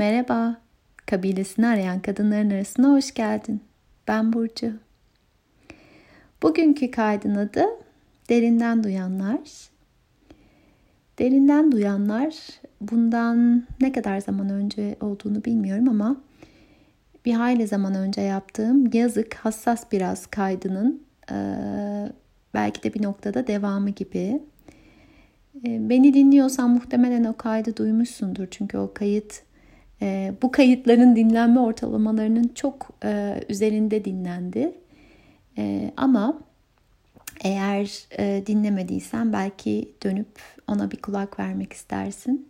Merhaba, kabilesini arayan kadınların arasına hoş geldin. Ben Burcu. Bugünkü kaydın adı Derinden Duyanlar. Derinden Duyanlar bundan ne kadar zaman önce olduğunu bilmiyorum ama bir hayli zaman önce yaptığım yazık hassas biraz kaydının belki de bir noktada devamı gibi. Beni dinliyorsan muhtemelen o kaydı duymuşsundur çünkü o kayıt e, bu kayıtların dinlenme ortalamalarının çok e, üzerinde dinlendi. E, ama eğer e, dinlemediysen belki dönüp ona bir kulak vermek istersin.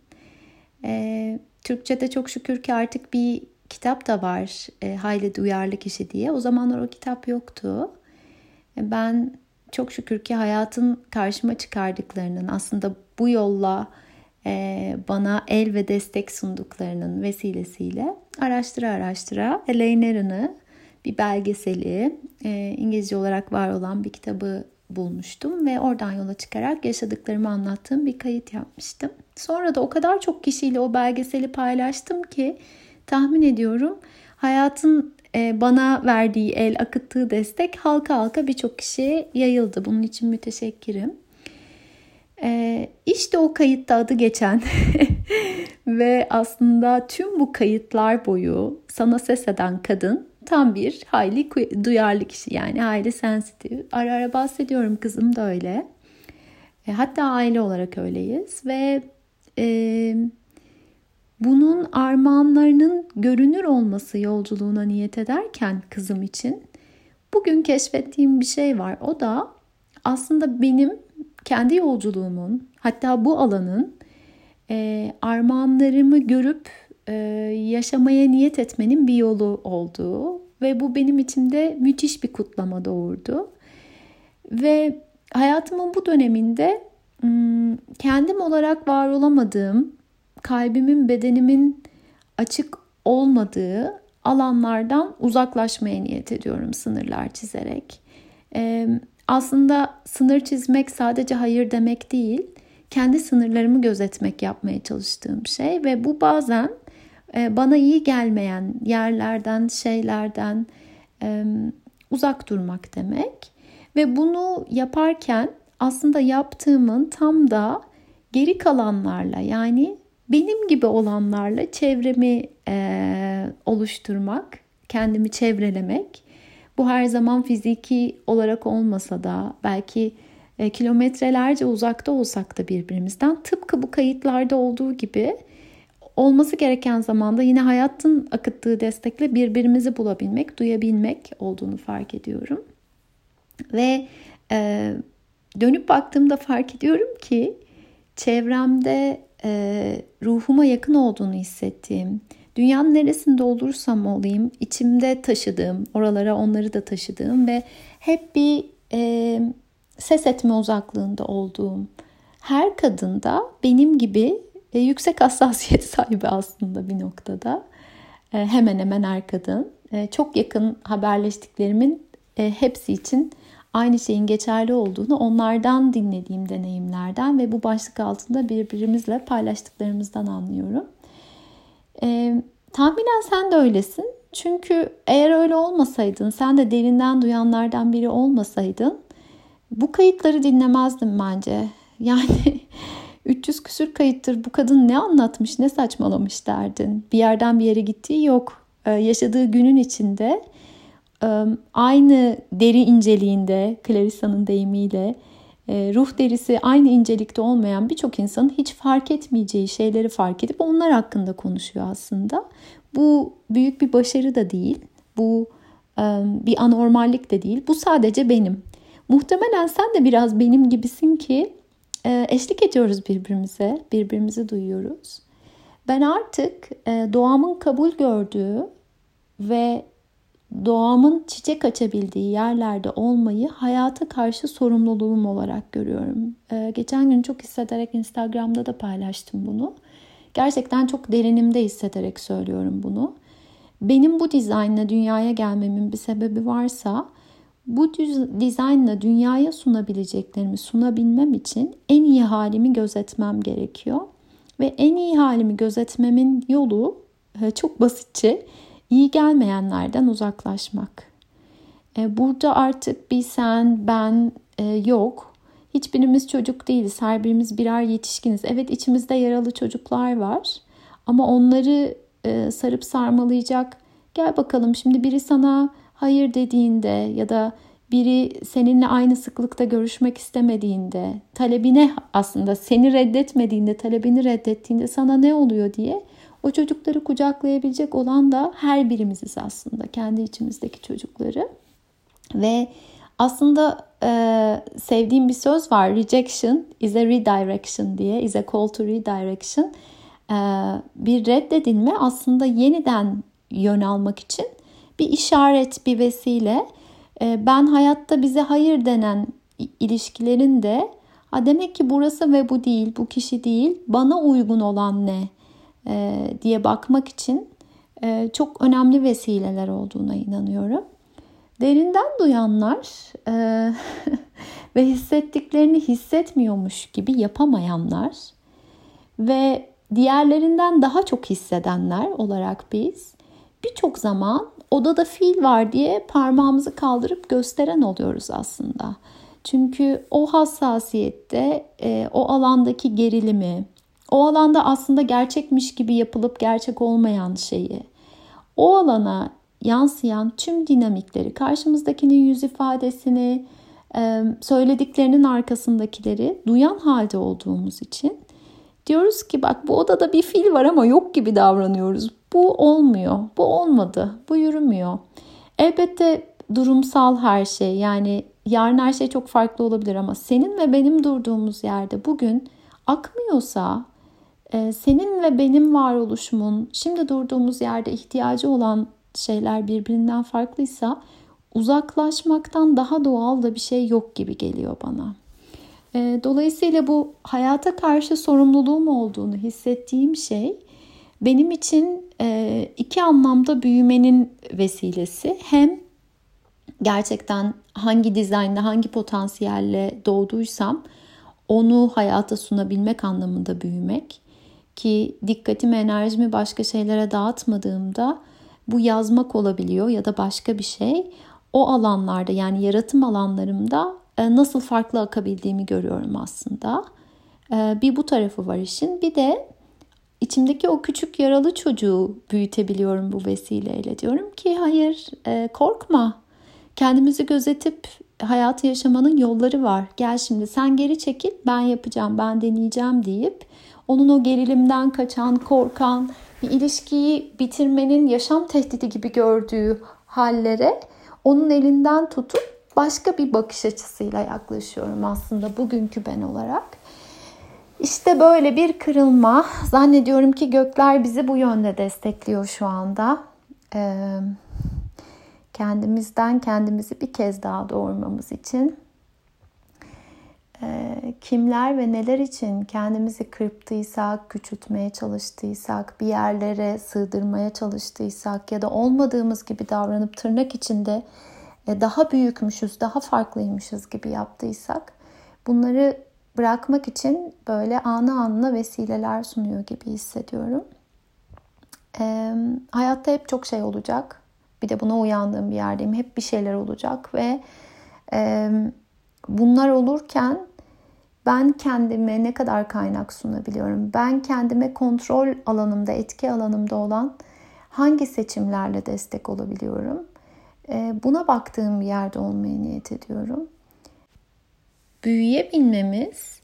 E, Türkçe'de çok şükür ki artık bir kitap da var e, Hayli Duyarlı Kişi diye. O zamanlar o kitap yoktu. E, ben çok şükür ki hayatın karşıma çıkardıklarının aslında bu yolla bana el ve destek sunduklarının vesilesiyle araştıra araştıra Elaine Aron'ı bir belgeseli, e, İngilizce olarak var olan bir kitabı bulmuştum ve oradan yola çıkarak yaşadıklarımı anlattığım bir kayıt yapmıştım. Sonra da o kadar çok kişiyle o belgeseli paylaştım ki tahmin ediyorum hayatın e, bana verdiği el, akıttığı destek halka halka birçok kişiye yayıldı. Bunun için müteşekkirim. E, işte o kayıtta adı geçen ve aslında tüm bu kayıtlar boyu sana ses eden kadın tam bir hayli duyarlı kişi yani hayli sensitif. Ara ara bahsediyorum kızım da öyle. E, hatta aile olarak öyleyiz ve e, bunun armağanlarının görünür olması yolculuğuna niyet ederken kızım için bugün keşfettiğim bir şey var. O da aslında benim kendi yolculuğumun hatta bu alanın e, armağanlarımı görüp e, yaşamaya niyet etmenin bir yolu olduğu ve bu benim içimde müthiş bir kutlama doğurdu. Ve hayatımın bu döneminde kendim olarak var olamadığım, kalbimin, bedenimin açık olmadığı alanlardan uzaklaşmaya niyet ediyorum sınırlar çizerek. Aslında sınır çizmek sadece hayır demek değil, kendi sınırlarımı gözetmek yapmaya çalıştığım şey ve bu bazen e, bana iyi gelmeyen yerlerden, şeylerden uzak durmak demek. Ve bunu yaparken aslında yaptığımın tam da geri kalanlarla yani benim gibi olanlarla çevremi e, oluşturmak, kendimi çevrelemek. Bu her zaman fiziki olarak olmasa da belki e, kilometrelerce uzakta olsak da birbirimizden tıpkı bu kayıtlarda olduğu gibi olması gereken zamanda yine hayatın akıttığı destekle birbirimizi bulabilmek, duyabilmek olduğunu fark ediyorum. Ve e, dönüp baktığımda fark ediyorum ki çevremde e, ruhuma yakın olduğunu hissettiğim, dünyanın neresinde olursam olayım içimde taşıdığım, oralara onları da taşıdığım ve hep bir e, ses etme uzaklığında olduğum her kadında benim gibi e, yüksek hassasiyet sahibi aslında bir noktada. E, hemen hemen her kadın. E, çok yakın haberleştiklerimin e, hepsi için aynı şeyin geçerli olduğunu onlardan dinlediğim deneyimlerden ve bu başlık altında birbirimizle paylaştıklarımızdan anlıyorum. E, tahminen sen de öylesin. Çünkü eğer öyle olmasaydın, sen de derinden duyanlardan biri olmasaydın bu kayıtları dinlemezdim bence. Yani 300 küsür kayıttır bu kadın ne anlatmış ne saçmalamış derdin. Bir yerden bir yere gittiği yok. Ee, yaşadığı günün içinde e, aynı deri inceliğinde Clarissa'nın deyimiyle ruh derisi aynı incelikte olmayan birçok insanın hiç fark etmeyeceği şeyleri fark edip onlar hakkında konuşuyor aslında. Bu büyük bir başarı da değil. Bu e, bir anormallik de değil. Bu sadece benim. Muhtemelen sen de biraz benim gibisin ki e, eşlik ediyoruz birbirimize, birbirimizi duyuyoruz. Ben artık e, doğamın kabul gördüğü ve doğamın çiçek açabildiği yerlerde olmayı hayata karşı sorumluluğum olarak görüyorum. E, geçen gün çok hissederek Instagram'da da paylaştım bunu. Gerçekten çok derinimde hissederek söylüyorum bunu. Benim bu dizaynla dünyaya gelmemin bir sebebi varsa bu dizaynla dünyaya sunabileceklerimi sunabilmem için en iyi halimi gözetmem gerekiyor. Ve en iyi halimi gözetmemin yolu e, çok basitçe iyi gelmeyenlerden uzaklaşmak. E, burada artık bir sen, ben e, yok. Hiçbirimiz çocuk değiliz. Her birimiz birer yetişkiniz. Evet içimizde yaralı çocuklar var. Ama onları sarıp sarmalayacak. Gel bakalım şimdi biri sana hayır dediğinde ya da biri seninle aynı sıklıkta görüşmek istemediğinde, talebine aslında seni reddetmediğinde, talebini reddettiğinde sana ne oluyor diye o çocukları kucaklayabilecek olan da her birimiziz aslında. Kendi içimizdeki çocukları. Ve aslında e, sevdiğim bir söz var. Rejection is a redirection diye. Is a call to redirection. E, bir reddedilme aslında yeniden yön almak için bir işaret, bir vesile. E, ben hayatta bize hayır denen ilişkilerin de demek ki burası ve bu değil, bu kişi değil, bana uygun olan ne e, diye bakmak için e, çok önemli vesileler olduğuna inanıyorum. Derinden duyanlar e, ve hissettiklerini hissetmiyormuş gibi yapamayanlar ve diğerlerinden daha çok hissedenler olarak biz birçok zaman odada fil var diye parmağımızı kaldırıp gösteren oluyoruz aslında. Çünkü o hassasiyette e, o alandaki gerilimi, o alanda aslında gerçekmiş gibi yapılıp gerçek olmayan şeyi, o alana yansıyan tüm dinamikleri, karşımızdakinin yüz ifadesini, e, söylediklerinin arkasındakileri duyan halde olduğumuz için diyoruz ki bak bu odada bir fil var ama yok gibi davranıyoruz. Bu olmuyor, bu olmadı, bu yürümüyor. Elbette durumsal her şey yani yarın her şey çok farklı olabilir ama senin ve benim durduğumuz yerde bugün akmıyorsa senin ve benim varoluşumun şimdi durduğumuz yerde ihtiyacı olan şeyler birbirinden farklıysa uzaklaşmaktan daha doğal da bir şey yok gibi geliyor bana. E, dolayısıyla bu hayata karşı sorumluluğum olduğunu hissettiğim şey benim için e, iki anlamda büyümenin vesilesi. Hem gerçekten hangi dizaynla, hangi potansiyelle doğduysam onu hayata sunabilmek anlamında büyümek. Ki dikkatimi, enerjimi başka şeylere dağıtmadığımda bu yazmak olabiliyor ya da başka bir şey. O alanlarda yani yaratım alanlarımda e, nasıl farklı akabildiğimi görüyorum aslında. E, bir bu tarafı var işin. Bir de içimdeki o küçük yaralı çocuğu büyütebiliyorum bu vesileyle. Diyorum ki hayır e, korkma. Kendimizi gözetip hayatı yaşamanın yolları var. Gel şimdi sen geri çekil ben yapacağım ben deneyeceğim deyip onun o gerilimden kaçan, korkan, bir ilişkiyi bitirmenin yaşam tehdidi gibi gördüğü hallere onun elinden tutup başka bir bakış açısıyla yaklaşıyorum aslında bugünkü ben olarak. İşte böyle bir kırılma. Zannediyorum ki gökler bizi bu yönde destekliyor şu anda. Ee, kendimizden kendimizi bir kez daha doğurmamız için kimler ve neler için kendimizi kırptıysak, küçültmeye çalıştıysak, bir yerlere sığdırmaya çalıştıysak ya da olmadığımız gibi davranıp tırnak içinde e, daha büyükmüşüz, daha farklıymışız gibi yaptıysak bunları bırakmak için böyle anı anına vesileler sunuyor gibi hissediyorum. E, hayatta hep çok şey olacak. Bir de buna uyandığım bir yerdeyim. Hep bir şeyler olacak ve e, bunlar olurken ben kendime ne kadar kaynak sunabiliyorum? Ben kendime kontrol alanımda, etki alanımda olan hangi seçimlerle destek olabiliyorum? Ee, buna baktığım bir yerde olmaya niyet ediyorum. Büyüyebilmemiz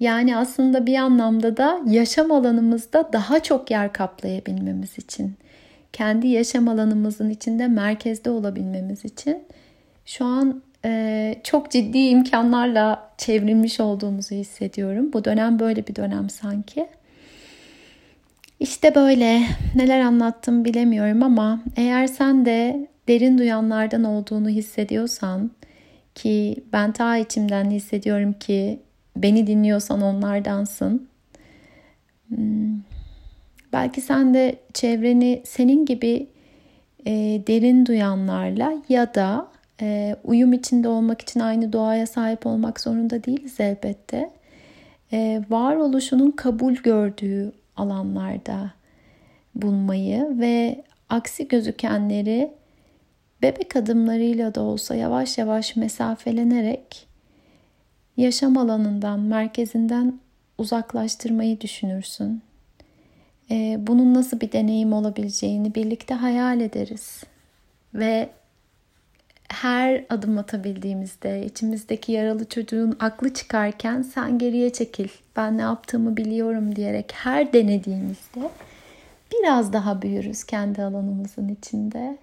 yani aslında bir anlamda da yaşam alanımızda daha çok yer kaplayabilmemiz için, kendi yaşam alanımızın içinde merkezde olabilmemiz için şu an çok ciddi imkanlarla çevrilmiş olduğumuzu hissediyorum. Bu dönem böyle bir dönem sanki. İşte böyle neler anlattım bilemiyorum ama eğer sen de derin duyanlardan olduğunu hissediyorsan ki ben ta içimden hissediyorum ki beni dinliyorsan onlardansın. Hmm, belki sen de çevreni senin gibi e, derin duyanlarla ya da e, uyum içinde olmak için aynı doğaya sahip olmak zorunda değiliz elbette. E, varoluşunun kabul gördüğü alanlarda bulmayı ve aksi gözükenleri bebek adımlarıyla da olsa yavaş yavaş mesafelenerek yaşam alanından, merkezinden uzaklaştırmayı düşünürsün. Ee, bunun nasıl bir deneyim olabileceğini birlikte hayal ederiz. Ve her adım atabildiğimizde içimizdeki yaralı çocuğun aklı çıkarken sen geriye çekil ben ne yaptığımı biliyorum diyerek her denediğimizde biraz daha büyürüz kendi alanımızın içinde.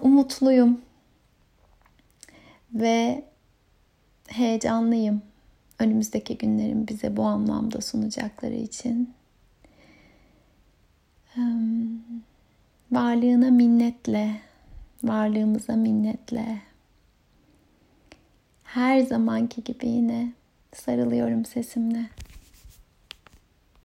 Umutluyum ve heyecanlıyım önümüzdeki günlerin bize bu anlamda sunacakları için. Varlığına minnetle varlığımıza minnetle. Her zamanki gibi yine sarılıyorum sesimle.